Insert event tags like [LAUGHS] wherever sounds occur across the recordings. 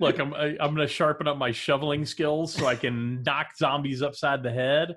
Look, I'm I, I'm going to sharpen up my shoveling skills so I can knock zombies upside the head.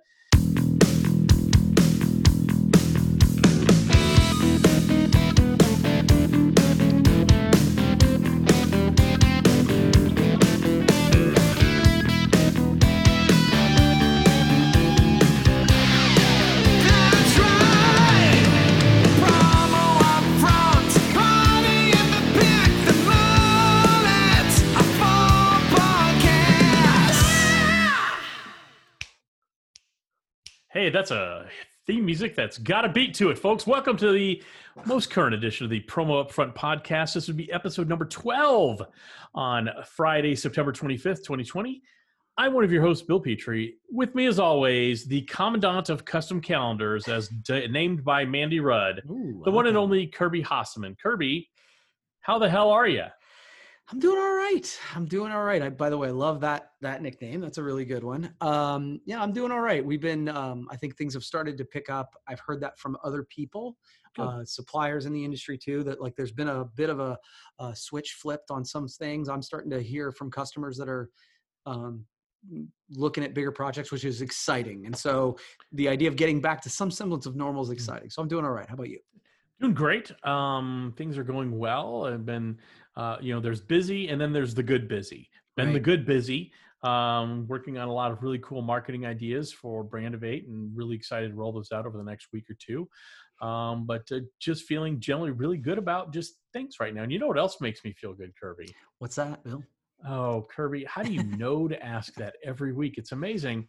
That's a theme music that's got a beat to it, folks. Welcome to the most current edition of the Promo Upfront podcast. This would be episode number 12 on Friday, September 25th, 2020. I'm one of your hosts, Bill Petrie. With me, as always, the commandant of custom calendars, as d- named by Mandy Rudd, Ooh, the one like and only Kirby Hasseman. Kirby, how the hell are you? I'm doing all right. I'm doing all right. I, by the way, I love that that nickname. That's a really good one. Um, yeah, I'm doing all right. We've been. Um, I think things have started to pick up. I've heard that from other people, uh, suppliers in the industry too. That like there's been a bit of a, a switch flipped on some things. I'm starting to hear from customers that are. Um, looking at bigger projects which is exciting and so the idea of getting back to some semblance of normal is exciting so i'm doing all right how about you Doing great. Um, things are going well. I've been, uh, you know, there's busy and then there's the good busy. Been the good busy. Um, working on a lot of really cool marketing ideas for Brandivate, and really excited to roll those out over the next week or two. Um, but uh, just feeling generally really good about just things right now. And you know what else makes me feel good, Kirby? what's that bill Oh, Kirby, how do you [LAUGHS] know to ask that every week? It's amazing.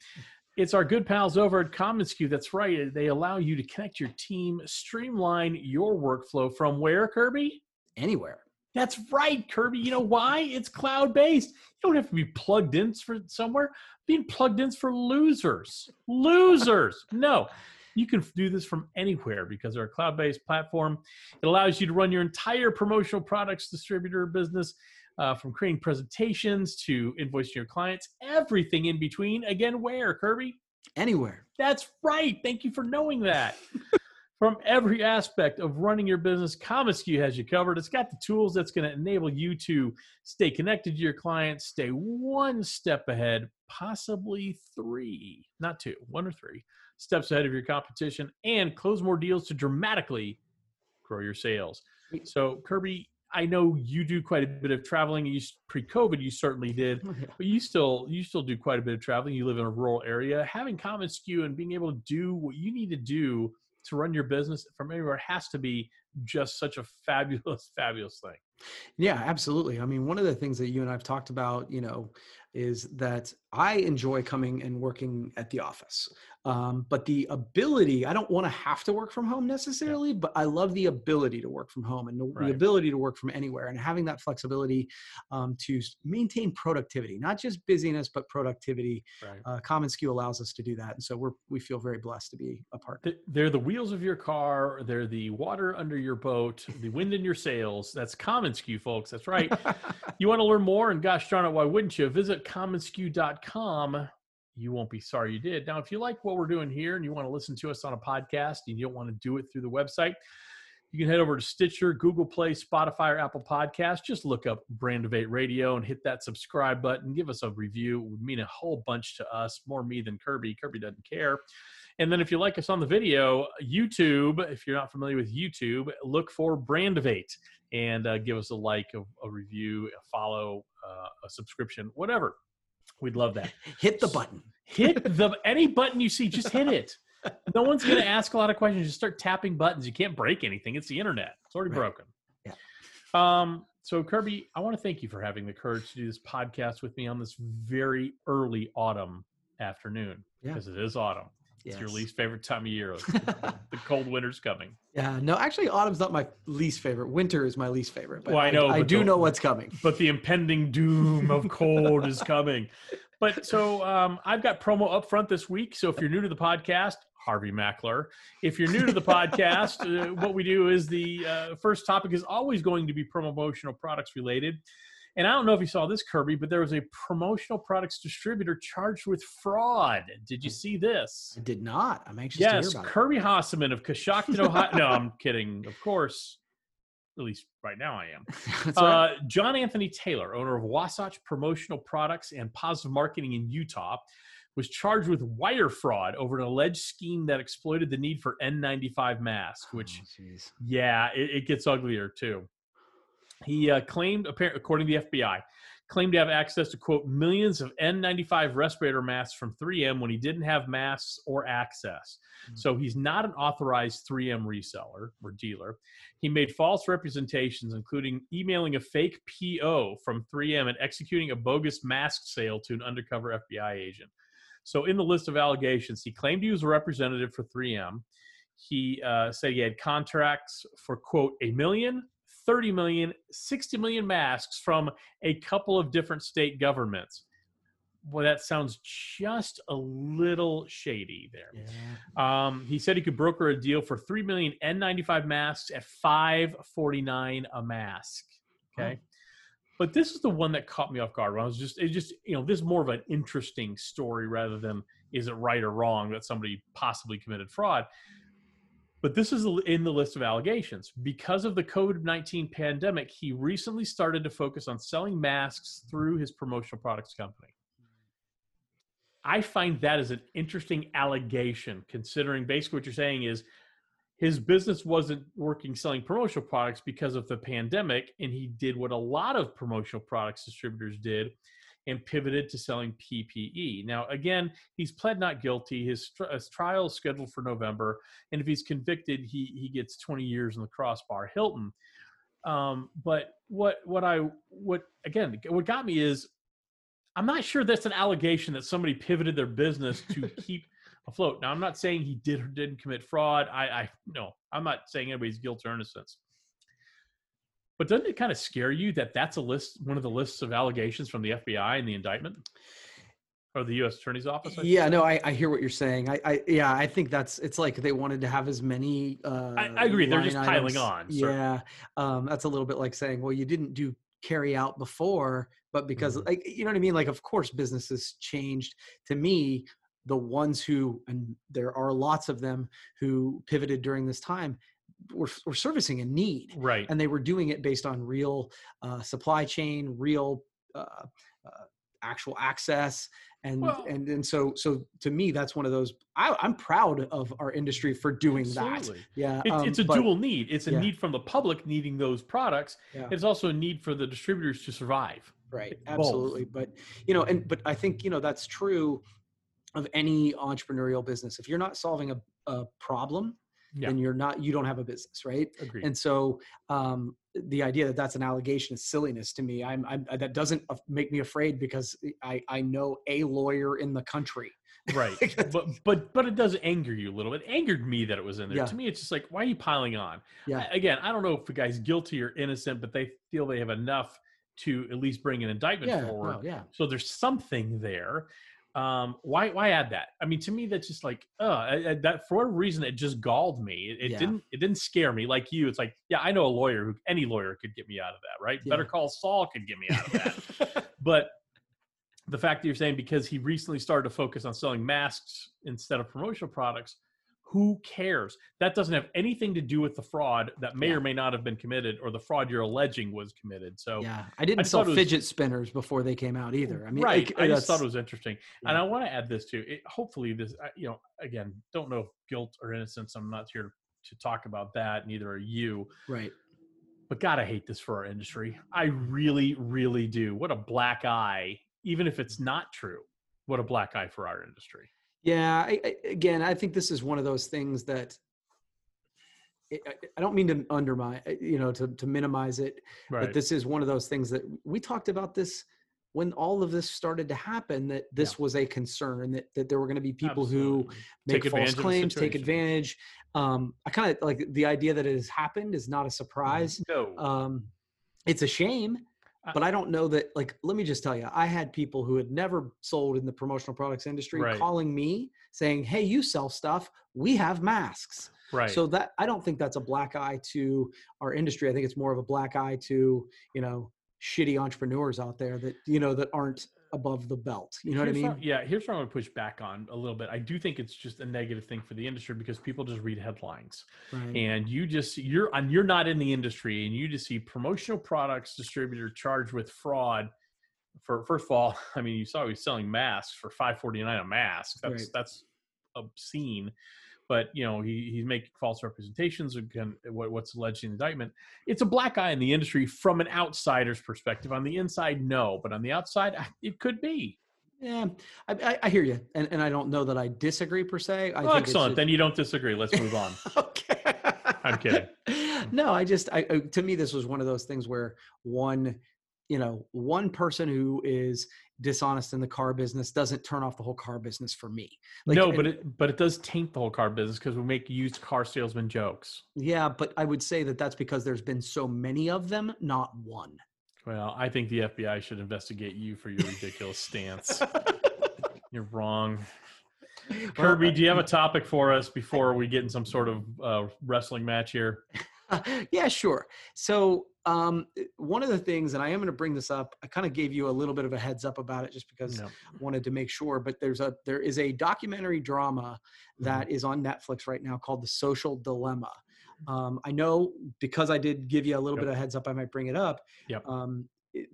It's our good pals over at commonsku. That's right. They allow you to connect your team, streamline your workflow from where, Kirby? anywhere That's right, Kirby. You know why? It's cloud based. You don't have to be plugged in for somewhere. Being plugged in's for losers. Losers. [LAUGHS] No. You can do this from anywhere because they're a cloud based platform. It allows you to run your entire promotional products distributor business uh, from creating presentations to invoicing your clients, everything in between. Again, where, Kirby? anywhere That's right. Thank you for knowing that. [LAUGHS] From every aspect of running your business, commonsku has you covered. It's got the tools that's going to enable you to stay connected to your clients, stay one step ahead, possibly three, not two, one or three steps ahead of your competition, and close more deals to dramatically grow your sales. So, Kirby, I know you do quite a bit of traveling. You pre-COVID, you certainly did oh, but you still you still do quite a bit of traveling you live in a rural area having commonsku and being able to do what you need to do to run your business from anywhere has to be just such a fabulous [LAUGHS] fabulous thing Yeah, absolutely. I mean, one of the things that you and I've talked about, you know, is that I enjoy coming and working at the office. Um, but the ability, I don't want to have to work from home necessarily, but I love the ability to work from home and the, Right. the ability to work from anywhere and having that flexibility um, to maintain productivity, not just busyness, but productivity. right Uh, commonsku allows us to do that. And so we're, we feel very blessed to be a part. They're the wheels of your car they're the water under your boat the wind in your sails that's commonsku folks that's right [LAUGHS] you want to learn more and gosh darn it why wouldn't you visit commonsku.com you won't be sorry you did. Now if you like what we're doing here and you want to listen to us on a podcast and you don't want to do it through the website you can head over to stitcher google play spotify or apple podcast just look up Brandivate radio and hit that subscribe button. Give us a review. It would mean a whole bunch to us more me than kirby. Kirby doesn't care. And then if you like us on the video, YouTube, if you're not familiar with YouTube, look for Brandivate and uh, give us a like, a, a review, a follow, a subscription, whatever. We'd love that. [LAUGHS] Hit the button. Hit [LAUGHS] the any button you see, just hit it. No one's going to ask a lot of questions. Just start tapping buttons. You can't break anything. It's the internet. It's already Right. broken. Yeah. Um. So Kirby, I want to thank you for having the courage to do this podcast with me on this very early autumn afternoon Yeah. because it is autumn. It's your least favorite time of year. [LAUGHS] the cold winter's coming. Yeah, no, actually, autumn's not my least favorite. Winter is my least favorite. But Well, I know, I, but do the- know what's coming. But the impending doom of cold is [LAUGHS] coming. But so um, I've got promo up front this week. So if you're new to the podcast, Harvey Mackler. If you're new to the podcast, [LAUGHS] uh, what we do is the uh, first topic is always going to be promotional products related. And I don't know if you saw this, Kirby, but there was a promotional products distributor charged with fraud. Did you see this? I did not. I'm anxious to Yes, hear about Kirby Hasseman of Coshocton, [LAUGHS] Ohio. no, I'm kidding. Of course, At least right now, I am. [LAUGHS] Uh, John Anthony Taylor, owner of Wasatch Promotional Products and Positive Marketing in Utah, was charged with wire fraud over an alleged scheme that exploited the need for N95 masks, which Oh, yeah, it, it gets uglier too. He uh, claimed, according to the FBI, claimed to have access to quote millions of N95 respirator masks from 3M when he didn't have masks or access. Mm. So he's not an authorized 3M reseller or dealer. He made false representations, including emailing a fake PO from 3M and executing a bogus mask sale to an undercover FBI agent. So, in the list of allegations, he claimed he was a representative for 3M. He uh, said he had contracts for, quote, a million, 30 million, 60 million masks from a couple of different state governments. Well, that sounds just a little shady there. Yeah. Um, he said he could broker a deal for three million N95 masks at five forty nine a mask. Okay, but this is the one that caught me off guard. When I was just, it just, you know, this is more of an interesting story rather than is it right or wrong that somebody possibly committed fraud. But this is in the list of allegations. Because of the COVID 19 pandemic, he recently started to focus on selling masks through his promotional products company. I find that as an interesting allegation, considering basically what you're saying is his business wasn't working selling promotional products because of the pandemic, and he did what a lot of promotional products distributors did and pivoted to selling PPE. Now, again, he's pled not guilty. His, his trial is scheduled for November, and if he's convicted, he he gets 20 years in the crossbar. Hilton. Um, but what what I what again what got me is I'm not sure that's an allegation that somebody pivoted their business to [LAUGHS] keep afloat. Now, I'm not saying he did or didn't commit fraud. I, I no, I'm not saying anybody's guilt or innocence. But doesn't it kind of scare you that that's a list, one of the lists of allegations from the FBI and the indictment or the U.S. Attorney's Office? I Yeah, no, I, I hear what you're saying. I, I, yeah, I think that's it's like they wanted to have as many. Uh, I- I agree. They're just line piling on. Yeah, um, that's a little bit like saying, well, you didn't do carry out before, but because Mhm. like you know what I mean. Like, of course, businesses changed. To me, the ones who and there are lots of them who pivoted during this time were, were servicing a need Right. and they were doing it based on real uh, supply chain, real uh, uh, actual access, and Well- and and so so to me that's one of those. I, I'm proud of our industry for doing that. Yeah, It, um, it's a but- dual need. It's a yeah. need from the public needing those products. Yeah. It's also a need for the distributors to survive. right both. absolutely but you know and but i think you know that's true of any entrepreneurial business if you're not solving a, a problem Yeah. then you're not you don't have a business right? Agreed. and so um the idea that that's an allegation is silliness to me. I'm, I'm that doesn't make me afraid because i i know a lawyer in the country. Right. [LAUGHS] But but but it does anger you a little it angered me that it was in there. Yeah. to me it's just like why are you piling on? Yeah. I- again i don't know if the guy's guilty or innocent but they feel they have enough to at least bring an indictment yeah. forward. No, yeah. So there's something there um why why add that? I mean to me that's just like uh that for whatever reason it just galled me. It, it Yeah. didn't it didn't scare me. Like you it's like yeah i know a lawyer who any lawyer could get me out of that right? Better call saul could get me out of that. [LAUGHS] But the fact that you're saying because he recently started to focus on selling masks instead of promotional products who cares that doesn't have anything to do with the fraud that may Yeah. or may not have been committed or the fraud you're alleging was committed so yeah i didn't just sell was- fidget spinners before they came out either i mean right i just thought it was interesting and i want to add this too it, hopefully this you know again don't know if guilt or innocence i'm not here to talk about that neither are you right but God, I hate this for our industry. I really, really do. What a black eye, even if it's not true. What a black eye for our industry. Yeah, I, I, again, I think this is one of those things that I- I I don't mean to undermine, you know, to, to minimize it, Right. but this is one of those things that we talked about this when all of this started to happen, that this was a concern, that, that there were going to be people who make Take false claims, take advantage. Um, I kind of like the idea that it has happened is not a surprise. No. Um, it's a shame, but I don't know that. Like, let me just tell you, I had people who had never sold in the promotional products industry Right. calling me saying, "Hey, you sell stuff. We have masks." right. So that I don't think that's a black eye to our industry. I think it's more of a black eye to you know shitty entrepreneurs out there that you know that aren't above the belt. You know what I mean? what- yeah, here's what I'm to push back on a little bit. I do think it's just a negative thing for the industry because people just read headlines, Right. and you just you're and you're not in the industry, and you just see promotional products distributor charged with fraud. For first of all, [LAUGHS] I mean, you saw he was selling masks for 5.49 a mask. That's Right. that's obscene. But you know he, he's making false representations. Again, what, what's alleged in the indictment? It's a black eye in the industry from an outsider's perspective. On the inside, no, but on the outside, it could be. Yeah, I, I, I hear you, and and I don't know that I disagree per se. I think it's excellent. Then you don't disagree. Let's move on. [LAUGHS] okay. I'm kidding. [LAUGHS] No, I just, I, uh, to me, this was one of those things where one, you know, one person who is dishonest in the car business doesn't turn off the whole car business for me. Like, no, but it but it does taint the whole car business because we make used car salesman jokes. yeah, but I would say that that's because there's been so many of them, not one. Well, I think the FBI should investigate you for your ridiculous stance. [LAUGHS] You're wrong. Kirby, do you have a topic for us before we get in some sort of uh, wrestling match here? [LAUGHS] yeah, sure. So, um, one of the things, and I am going to bring this up, I kind of gave you a little bit of a heads up about it just because No. I wanted to make sure. But there's a there is a documentary drama Mm-hmm. that is on Netflix right now called The Social Dilemma. Um, I know because I did give you a little Yep. bit of heads up, I might bring it up. Yep. Um,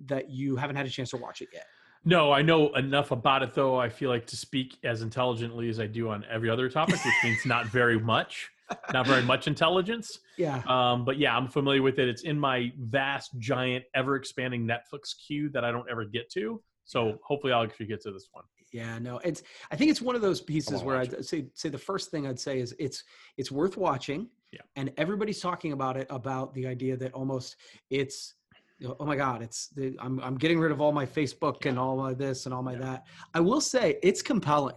that you haven't had a chance to watch it yet. No, I know enough about it though. I feel like to speak as intelligently as I do on every other topic, which means not very much, not very much intelligence. Yeah. Um, but yeah, I'm familiar with it. It's in my vast, giant, ever expanding Netflix queue that I don't ever get to. So hopefully I'll actually get to this one. Yeah, no, it's. I think it's one of those pieces where I'd say say the first thing I'd say is it's it's worth watching. Yeah. And everybody's talking about it about the idea that almost it's you know, oh my god it's the, I'm I'm getting rid of all my Facebook and all my this and all my Yeah. that. I will say it's compelling.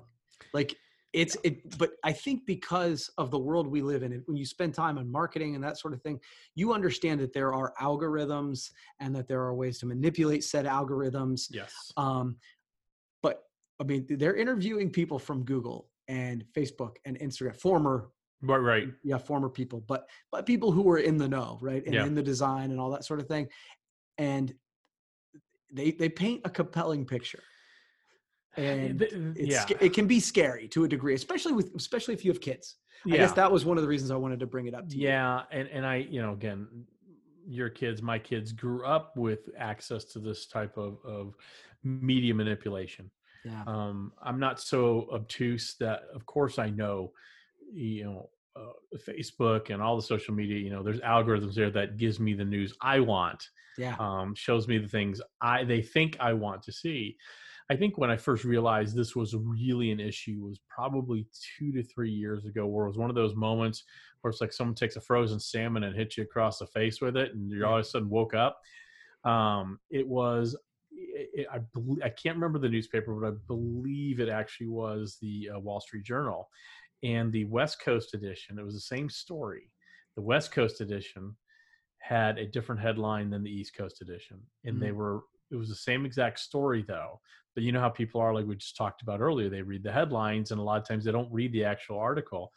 Like it's it but I think because of the world we live in, when you spend time on marketing and that sort of thing, you understand that there are algorithms and that there are ways to manipulate said algorithms Yes. um, but I mean, they're interviewing people from Google and Facebook and Instagram, former, Right, right. yeah, former people, but but people who were in the know, right, and Yeah. in the design and all that sort of thing, and they they paint a compelling picture, and it's, yeah. it can be scary to a degree, especially with especially if you have kids. yeah. I guess that was one of the reasons I wanted to bring it up to you. Yeah, and and I, you know, again, your kids, my kids grew up with access to this type of of media manipulation. Yeah. Um, I'm not so obtuse that, of course, I know, you know, uh, Facebook and all the social media. You know, there's algorithms there that gives me the news I want, Yeah. um, shows me the things I they think I want to see. I think when I first realized this was really an issue was probably two to three years ago, where it was one of those moments where it's like someone takes a frozen salmon and hits you across the face with it, and you all of a sudden woke up. Um, it was, it, it- I I can't remember the newspaper, but I believe it actually was the uh, Wall Street Journal, and the West Coast edition. It was the same story. The West Coast edition had a different headline than the East Coast edition, and they were it was the same exact story though. But you know how people are like we just talked about earlier they read the headlines and a lot of times they don't read the actual article.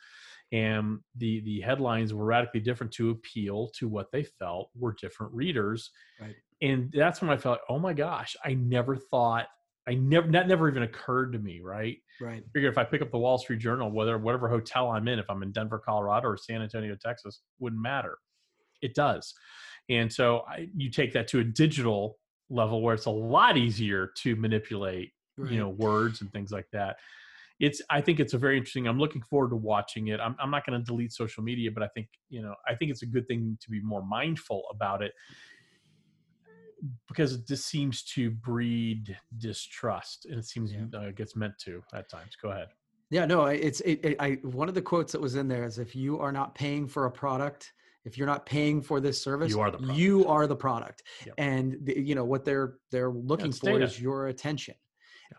And the the headlines were radically different to appeal to what they felt were different readers. Right. and that's when i felt oh my gosh i never thought i never that never even occurred to me right? Right. figure if i pick up the wall street journal whether whatever hotel i'm in if i'm in denver colorado or san antonio texas wouldn't matter. It does. And so I, you take that to a digital level where it's a lot easier to manipulate Right. you know words and things like that it's i think it's a very interesting i'm looking forward to watching it i'm, I'm not going to delete social media but i think you know i think it's a good thing to be more mindful about it because it just seems to breed distrust and it seems Yeah. uh, it gets meant to at times go ahead Yeah, no, it's it, it, I one of the quotes that was in there is if you are not paying for a product, if you're not paying for this service, You are the product. You are the product, Yep. and the, you know what they're they're looking it's for data. is your attention,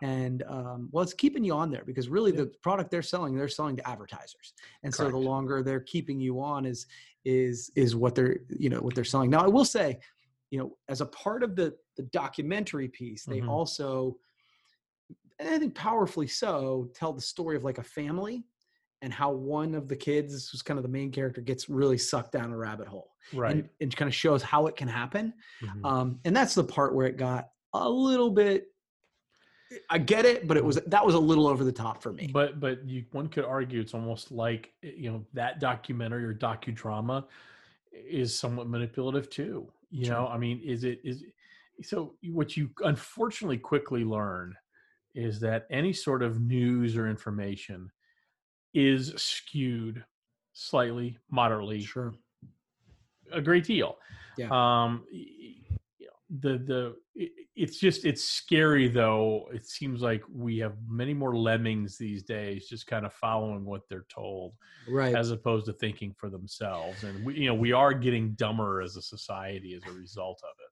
and um, well, it's keeping you on there because really Yeah. the product they're selling, they're selling to advertisers, and so the longer they're keeping you on is is is what they're you know what they're selling. Now, I will say, you know, as a part of the the documentary piece, they Mhm. also and I think powerfully so, tell the story of like a family and how one of the kids, who's kind of the main character, gets really sucked down a rabbit hole. right. And it kind of shows how it can happen. Mhm. Um, and that's the part where it got a little bit. I get it, but it was that was a little over the top for me. But but you one could argue it's almost like eh, you know that documentary or docudrama is somewhat manipulative too. You know, I mean, is it is so what you unfortunately quickly learn is that any sort of news or information is skewed slightly, moderately, Sure. a great deal. Yeah. Um, y- y- you know, the the it's just it's scary though. It seems like we have many more lemmings these days, just kind of following what they're told, Right. as opposed to thinking for themselves. And we, you know, we are getting dumber as a society as a result of it.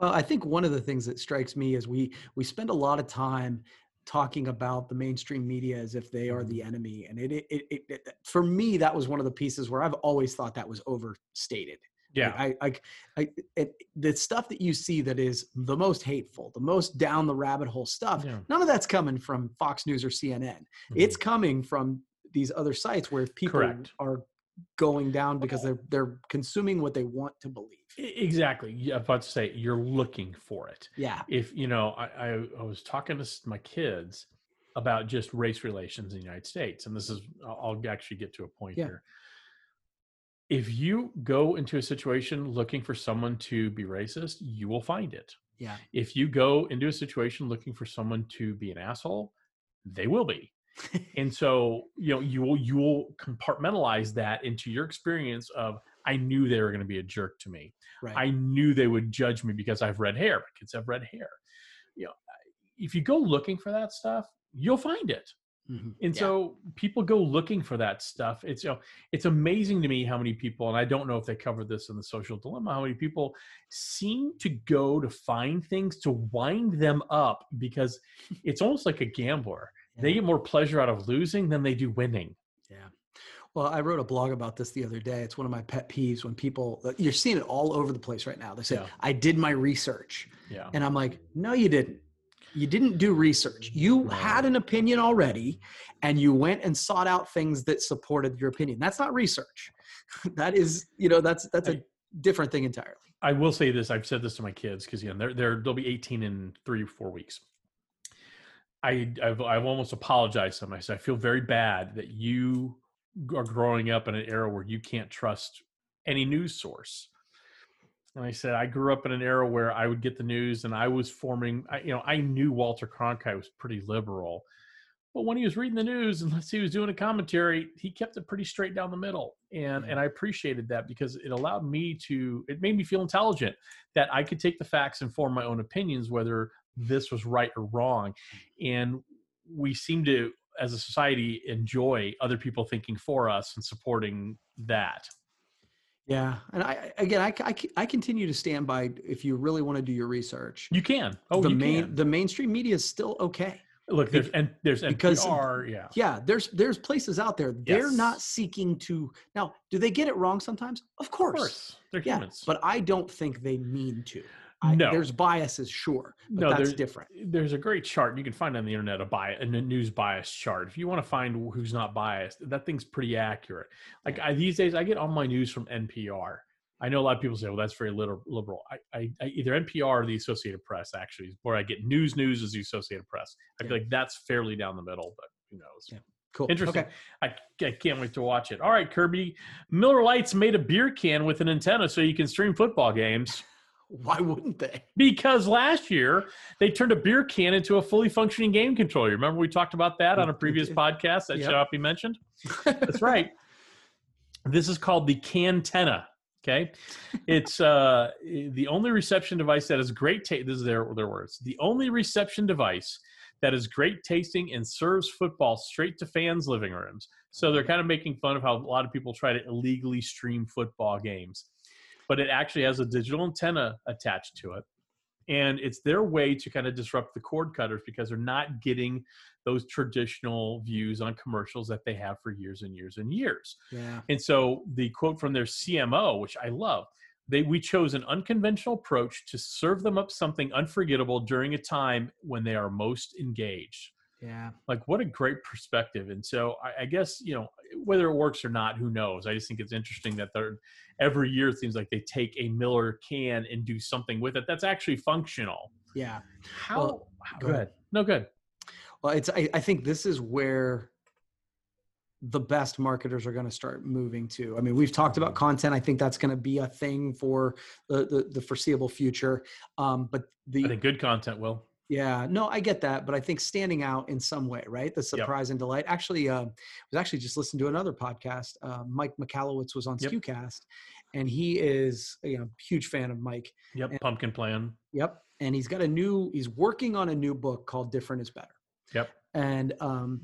Well, I think one of the things that strikes me is we we spend a lot of time talking about the mainstream media as if they are mm-hmm. the enemy, and it it, it, it, for me that was one of the pieces where I've always thought that was overstated. Yeah. I, I, I, it, the stuff that you see that is the most hateful, the most down the rabbit hole stuff. Yeah. None of that's coming from Fox News or CNN. Mm-hmm. It's coming from these other sites where people Correct. are going down because they're they're consuming what they want to believe. Exactly. Yeah, about to say you're looking for it. Yeah. if you know I, I, I was talking to my kids about just race relations in the united states and this is i'll I'll actually get to a point Yeah. here if you go into a situation looking for someone to be racist you will find it Yeah. if you go into a situation looking for someone to be an asshole they will be and so you know you will you will compartmentalize that into your experience of i knew they were going to be a jerk to me Right. I knew they would judge me because I've red hair. My kids have red hair. You know, if you go looking for that stuff, you'll find it. Mhm. And Yeah. so people go looking for that stuff. It's you know, it's amazing to me how many people, and I don't know if they covered this in the social dilemma, how many people seem to go to find things to wind them up because it's almost like a gambler. They get more pleasure out of losing than they do winning. Yeah. Well, I wrote a blog about this the other day. It's one of my pet peeves when people, uh, you're seeing it all over the place right now. They say, Yeah. I did my research. Yeah. And I'm like, no, you didn't. You didn't do research. You had an opinion already and you went and sought out things that supported your opinion. That's not research. [LAUGHS] that is, you know, that's that's a I- different thing entirely. I will say this. I've said this to my kids because you know they're they're they'll be 18 in three four weeks. I I've, I've almost apologized to said I feel very bad that you are growing up in an era where you can't trust any news source. And I said I grew up in an era where I would get the news and I was forming. I, you know I knew Walter Cronkite was pretty liberal, but when he was reading the news unless [LAUGHS] he was doing a commentary, he kept it pretty straight down the middle. And and I appreciated that because it allowed me to it made me feel intelligent that I could take the facts and form my own opinions whether this was right or wrong. And we seem to as a society enjoy other people thinking for us and supporting that. Yeah. And I, again, I, I, I continue to stand by if you really want to do your research, You can. Oh, the you main, can. the mainstream media is still okay. Look, there's and there's because- NPR, yeah. Yeah, there's there's places out there. They're not seeking to now. Do they get it wrong sometimes? Of Of course. course. They're Yeah, humans. but I don't think they mean to. I, No. There's biases, sure, but No, that's there's- different. there's a great chart you can find on the internet a bias a news bias chart if you want to find who's not biased that thing's pretty accurate like I, these days i get all my news from npr i know a lot of people say well that's very liberal I, I, I either npr or the associated press actually is where i get news news is the associated press i feel Yeah. like that's fairly down the middle but who knows Yeah. Cool. Interesting. Okay. I, I can't wait to watch it. All right, Kirby. Miller Lights made a beer can with an antenna so you can stream football games. Why wouldn't they? Because last year they turned a beer can into a fully functioning game controller. Remember we talked about that on a previous [LAUGHS] podcast that Yep. shall not be mentioned? [LAUGHS] That's right. This is called the Cantenna. Okay, it's uh, the only reception device that is great. Ta- this is their their words. The only reception device that is great tasting and serves football straight to fans' living rooms. So they're kind of making fun of how a lot of people try to illegally stream football games, but it actually has a digital antenna attached to it, and it's their way to kind of disrupt the cord cutters because they're not getting those traditional views on commercials that they have for years and years and years. Yeah. And so the quote from their CMO, which I love, they we chose an unconventional approach to serve them up something unforgettable during a time when they are most engaged. Yeah. Like, what a great perspective. And so, I, I guess you know whether it works or not, who knows? I just think it's interesting that they're every year it seems like they take a Miller can and do something with it that's actually functional. Yeah. How? Well, how- go go ahead. ahead. No, good. Well, it's I, I think this is where the best marketers are going to start moving to. I mean, we've talked about content. I think that's going to be a thing for the the, the foreseeable future. Um, but the I think good content will. Yeah, no, I get that, but I think standing out in some way, right? The surprise and delight. Actually, uh, was actually just listening to another podcast. Uh, Mike Michalowicz was on Yep. SKUcast, and he is you know huge fan of Mike. Yep. And- Pumpkin plan. Yep. And he's got a new, he's working on a new book called Different is Better. Yep. And um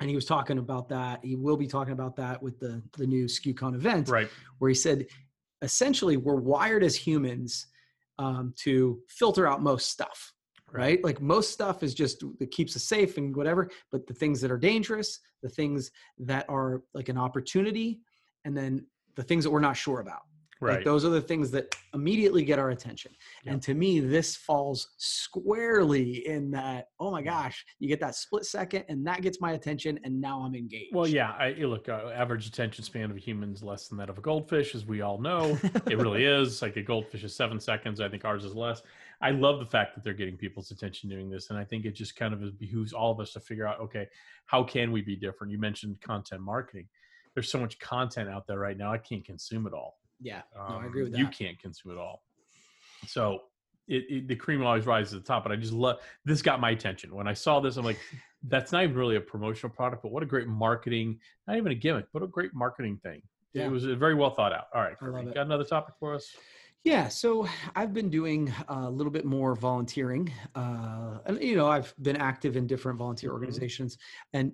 and he was talking about that. He will be talking about that with the the new SKUCon event Right. where he said essentially we're wired as humans um, to filter out most stuff right like most stuff is just that keeps us safe and whatever but the things that are dangerous the things that are like an opportunity and then the things that we're not sure about Right. like those are the things that immediately get our attention. And to me, this falls squarely in that, oh my gosh, you get that split second and that gets my attention and now I'm engaged. Well, yeah. I look. Uh, average attention span of a human is less than that of a goldfish, as we all [LAUGHS] know. it really is. Like a goldfish is seven seconds. I think ours is less. I love the fact that they're getting people's attention doing this, and I think it just kind of behooves all of us to figure out, okay, how can we be different? You mentioned content marketing. There's so much content out there right now. I can't consume it all. Yeah. No, I Um, agree with that. You can't consume it all. So it, it, the cream always rises to the top. But I just love this. Got my attention when I saw this. I'm like, [LAUGHS] that's not even really a promotional product, but what a great marketing. Not even a gimmick, but a great marketing thing. Yeah. It was uh, very well thought out. All right, Kirby, got another topic for us? Yeah, so I've been doing a little bit more volunteering, uh, and you know I've been active in different volunteer Mhm. organizations, and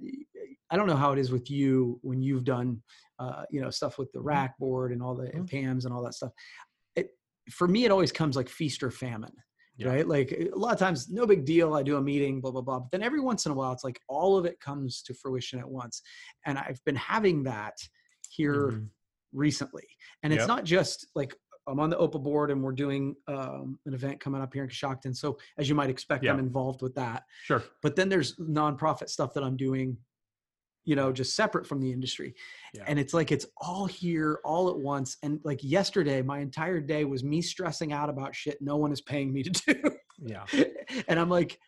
I don't know how it is with you when you've done, uh, you know, stuff with the rack board and all the Mhm. PAMs and all that stuff. It for me, it always comes like feast or famine, Yeah. right? Like a lot of times, no big deal. I do a meeting, blah blah blah. But then every once in a while, it's like all of it comes to fruition at once, and I've been having that here Mhm. recently. And it's Yep. not just like I'm on the OPA board and we're doing um, an event coming up here in Coshocton. So as you might expect, I'm involved with that. Sure. But then there's nonprofit stuff that I'm doing, you know, just separate from the industry. Yeah. And it's like it's all here all at once. And like yesterday, my entire day was me stressing out about shit no one is paying me to do. Yeah. [LAUGHS] and I'm like,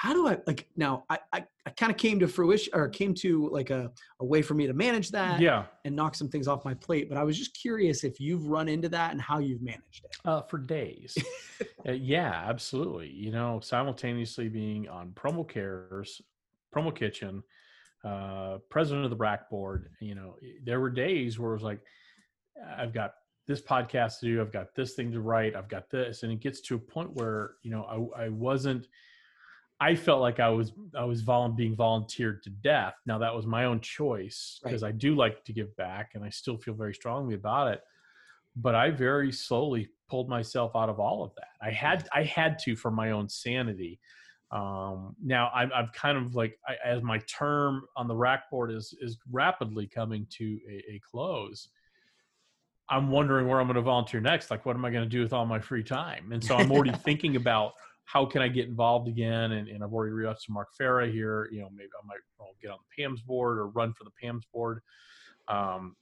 how do I like now? I I, I kind of came to fruition or came to like a, a way for me to manage that Yeah. and knock some things off my plate. But I was just curious if you've run into that and how you've managed it. Uh, for days. [LAUGHS] Uh, yeah, absolutely. You know, simultaneously being on promo cares, promo kitchen, uh, president of the Brack board, you know, there were days where it was like, I've got this podcast to do, I've got this thing to write, I've got this, and it gets to a point where you know I, I wasn't. I felt like I was I was being volunteered to death. Now that was my own choice because I do like to give back, and I still feel very strongly about it. But I very slowly pulled myself out of all of that. I had I had to for my own sanity. Um, now I'm, I'm kind of like I, as my term on the rack board is is rapidly coming to a, a close. I'm wondering where I'm going to volunteer next. Like, what am I going to do with all my free time? And so I'm already [LAUGHS] thinking about how can I get involved again. And, and I've already reached out to Mark Farah here. You know, maybe I might I'll get on the PAMS board or run for the PAMS board. Um,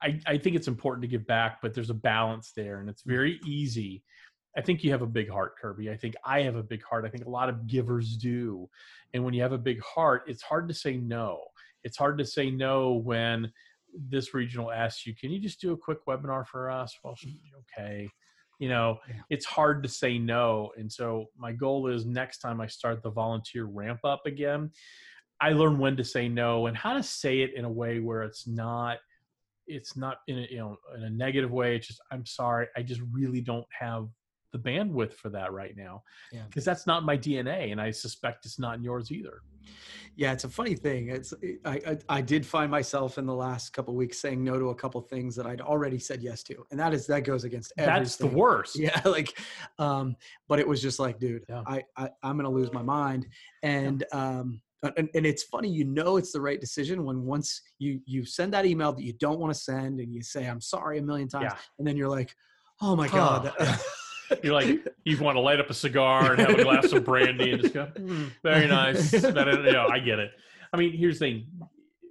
I, I think it's important to give back, but there's a balance there, and it's very easy. I think you have a big heart, Kirby. I think I have a big heart. I think a lot of givers do. And when you have a big heart, it's hard to say no. It's hard to say no when this regional asks you, "Can you just do a quick webinar for us?" Well, okay. You know, Yeah. it's hard to say no. And so my goal is next time I start the volunteer ramp up again, I learn when to say no and how to say it in a way where it's not it's not in a you know in a negative way. It's just I'm sorry, I just really don't have the bandwidth for that right now Yeah. because that's not my DNA, and I suspect it's not in yours either. Yeah, it's a funny thing. It's I I, I did find myself in the last couple weeks saying no to a couple things that I'd already said yes to, and that is that goes against everything. That's the worst. Yeah, [LAUGHS] like, um, but it was just like, dude, Yeah. I, I I'm gonna lose my mind, and um, and, and it's funny, you know, it's the right decision when once you you send that email that you don't want to send, and you say I'm sorry a million times, Yeah. and then you're like, oh my god. [LAUGHS] You're like you want to light up a cigar and have a glass of brandy and just go, "Hmm, very nice. Uh, you know, I get it. I mean, here's the thing.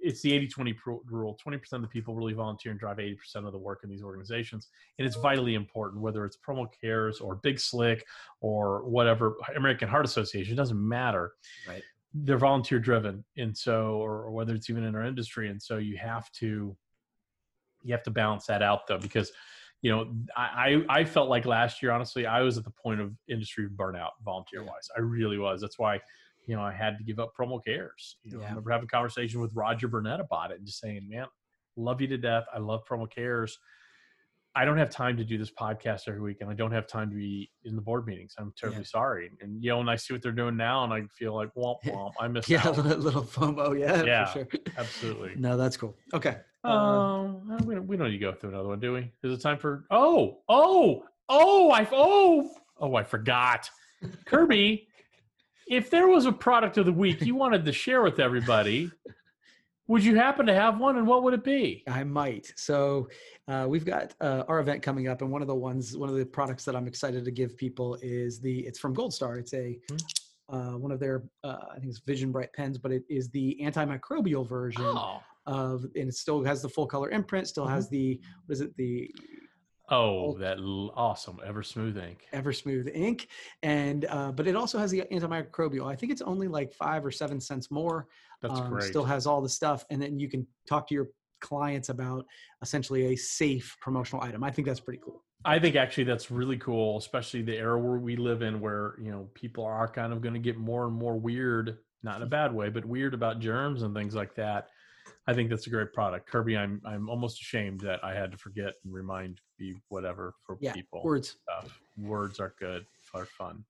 It's the 80-20 pro- rule. 20% of the people really volunteer and drive 80% of the work in these organizations. And it's vitally important, whether it's Promo Cares or Big Slick or whatever, American Heart Association, it doesn't matter. Right. They're volunteer driven. And so, or, or whether it's even in our industry. And so you have to, you have to balance that out though, because you know, I, I I felt like last year, honestly, I was at the point of industry burnout, volunteer wise. I really was. That's why, you know, I had to give up promo cares. You know, I remember having a conversation with Roger Burnett about it and just saying, man, love you to death. I love promo cares. I don't have time to do this podcast every week, and I don't have time to be in the board meetings. I'm terribly Yeah. sorry. And you know, and I see what they're doing now, and I feel like, womp womp, I [LAUGHS] missed Yeah, a out. [LAUGHS] little, little FOMO. Yeah, Yeah. for sure. Absolutely. No, that's cool. Okay. Oh, uh, we don't, we don't need to go through another one, do we? Is it time for? Oh, oh, oh! I oh oh I forgot. Kirby, if there was a product of the week you wanted to share with everybody, would you happen to have one, and what would it be? I might. So uh, we've got uh, our event coming up, and one of the ones, one of the products that I'm excited to give people is the. It's from Gold Star. It's a uh, one of their, uh, I think it's Vision Bright pens, but it is the antimicrobial version Oh, of, and it still has the full color imprint. Still has Mm-hmm. the what is it? The oh, that l- awesome Ever Smooth ink. Ever Smooth ink, and uh, but it also has the antimicrobial. I think it's only like five or seven cents more. That's um, great. Still has all the stuff, and then you can talk to your clients about essentially a safe promotional item. I think that's pretty cool. I think actually that's really cool, especially the era where we live in, where you know people are kind of going to get more and more weird, not in a bad way, but weird about germs and things like that. I think that's a great product, Kirby. I'm I'm almost ashamed that I had to forget and remind you whatever for Yeah, people. Words. Stuff. Words are good, are fun.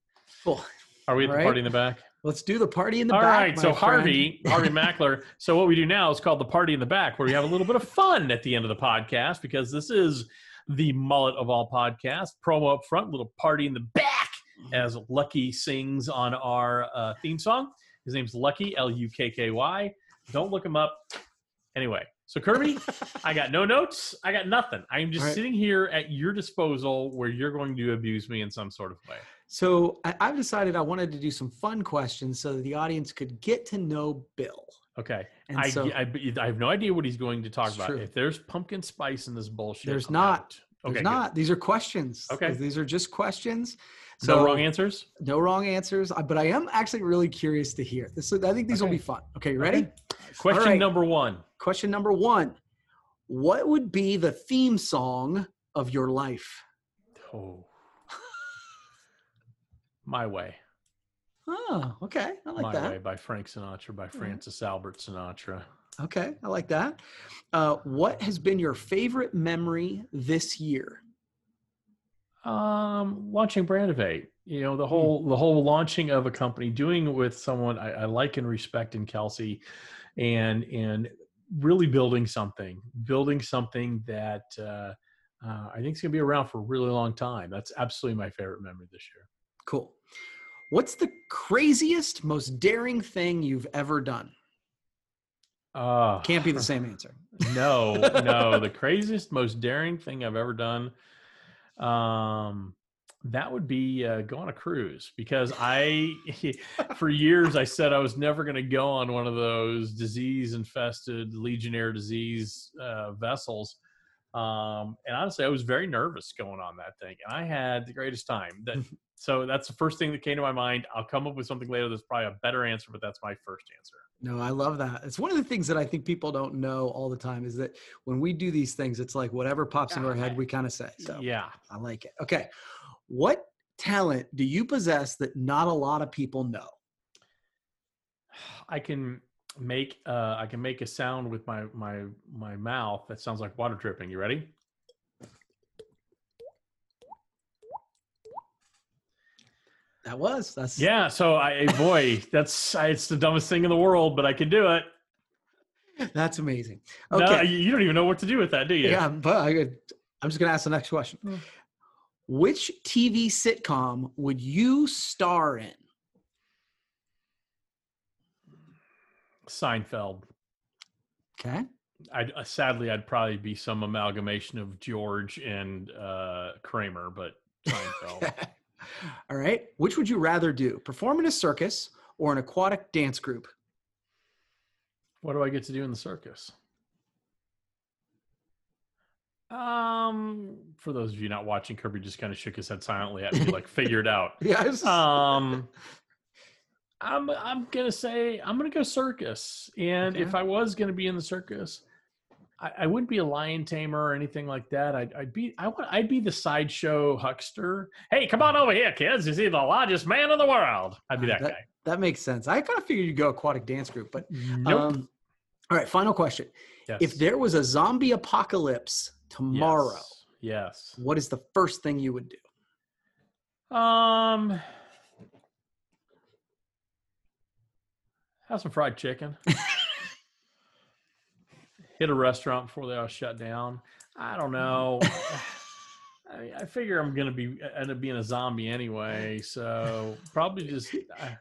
Cool. Are we at the All right. party in the back? Let's do the party in the All back. right, my so friend. Harvey, [LAUGHS] Harvey Mackler. So what we do now is called the party in the back, where we have a little bit of fun at the end of the podcast because this is the mullet of all podcasts. Promo up front, little party in the back, as Lucky sings on our uh, theme song. His name's Lucky, L U K K Y. Don't look him up. Anyway, so Kirby, I got no notes. I got nothing. I'm just right. sitting here at your disposal, where you're going to abuse me in some sort of way. So I, I've decided I wanted to do some fun questions so that the audience could get to know Bill. Okay. And I, so I, I have no idea what he's going to talk about. true. If there's pumpkin spice in this bullshit, There's I'm not. out. there's Okay, not. These are questions. Okay. These are just questions. good. no wrong answers. No wrong answers. But I am actually really curious to hear this. I think these will be fun. Okay, you ready? Okay. Question right. number one. Question number one: What would be the theme song of your life? Oh, my way, Oh, okay. I like my that. way by Frank Sinatra, by Francis Albert Sinatra. Okay, I like that. Uh, what has been your favorite memory this year? Um, launching Brandivate. You know the Hmm. whole the whole launching of a company, doing it with someone I, I like and respect in Kelsey, and and really building something, building something that uh, uh, I think is going to be around for a really long time. That's absolutely my favorite memory this year. Cool. What's the craziest, most daring thing you've ever done? Uh, Can't be the [LAUGHS] same answer. no, no. [LAUGHS] The craziest, most daring thing I've ever done. Um, that would be uh, go on a cruise because I, [LAUGHS] [LAUGHS] for years, I said I was never going to go on one of those disease-infested Legionnaire disease uh, vessels. Um, and honestly, I was very nervous going on that thing, and I had the greatest time. That [LAUGHS] so that's the first thing that came to my mind. I'll come up with something later that's probably a better answer, but that's my first answer. No, I love that. It's one of the things that I think people don't know all the time is that when we do these things, it's like whatever pops into our head, we kind of say. So Yeah. I like it. Okay. What talent do you possess that not a lot of people know? I can make uh, I can make a sound with my my my mouth that sounds like water dripping. You ready? That was. That's Yeah. So I boy, [LAUGHS] that's I, it's the dumbest thing in the world, but I can do it. That's amazing. No, Okay. you you don't even know what to do with that, do you? Yeah, but I, I'm just going to ask the next question. Which TV sitcom would you star in? Seinfeld. Okay. I'd, uh, sadly, I'd probably be some amalgamation of George and uh, Kramer, but Seinfeld. [LAUGHS] All right. Which would you rather do? Perform in a circus or an aquatic dance group? what do I get to do in the circus? Um, for those of you not watching, Kirby just kind of shook his head silently at me, like [LAUGHS] figured out. [LAUGHS] yes. Um, I'm I'm gonna say I'm gonna go circus, and if I was gonna be in the circus, I, I wouldn't be a lion tamer or anything like that. I'd, I'd be I would I'd be the sideshow huckster. Hey, come on over here, kids! You see the largest man in the world. I'd be Uh, that, guy. that makes sense. I kind of figured you'd go aquatic dance group, but Nope. um, all right. Final question. yes. If there was a zombie apocalypse tomorrow, yes. yes. what is the first thing you would do? Um, have some fried chicken. [LAUGHS] Hit a restaurant before they all shut down. I don't know. [LAUGHS] I, I figure I'm gonna be end up being a zombie anyway, so probably just. I,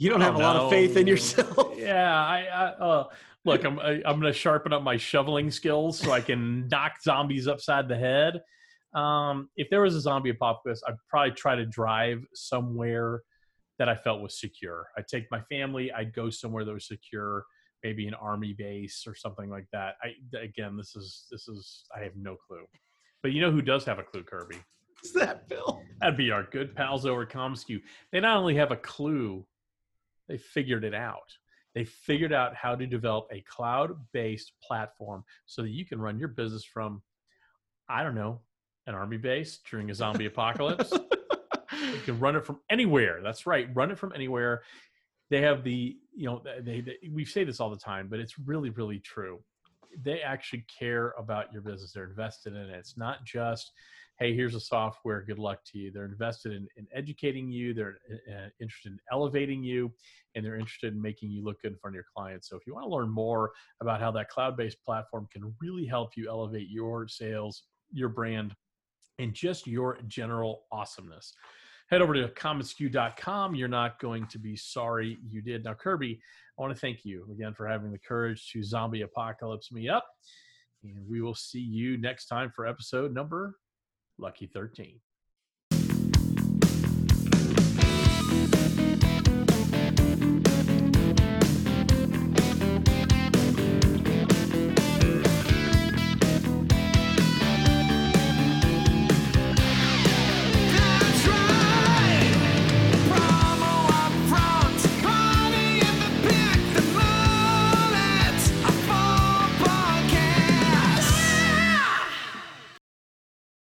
You don't I have a lot of faith in yourself. [LAUGHS] yeah, I, I uh, look. I'm I, I'm gonna sharpen up my shoveling skills so I can [LAUGHS] knock zombies upside the head. Um, if there was a zombie apocalypse, I'd probably try to drive somewhere that I felt was secure. I'd take my family. I'd go somewhere that was secure, maybe an army base or something like that. I again, this is this is I have no clue. But you know who does have a clue, Kirby? What's that, Bill? That'd be our good pals over at They not only have a clue, they figured it out. They figured out how to develop a cloud based platform so that you can run your business from, I don't know, an army base during a zombie apocalypse. You [LAUGHS] can run it from anywhere. That's right. Run it from anywhere. They have the, you know, they, they we say this all the time, but it's really, really true. They actually care about your business. They're invested in it. It's not just, hey, here's a software. Good luck to you. They're invested in, in educating you. They're uh, interested in elevating you, and they're interested in making you look good in front of your clients. So if you want to learn more about how that cloud-based platform can really help you elevate your sales, your brand, and just your general awesomeness head over to commonsku.com. You're not going to be sorry you did. Now, Kirby, I want to thank you again for having the courage to zombie apocalypse me up. And we will see you next time for episode number Lucky 13.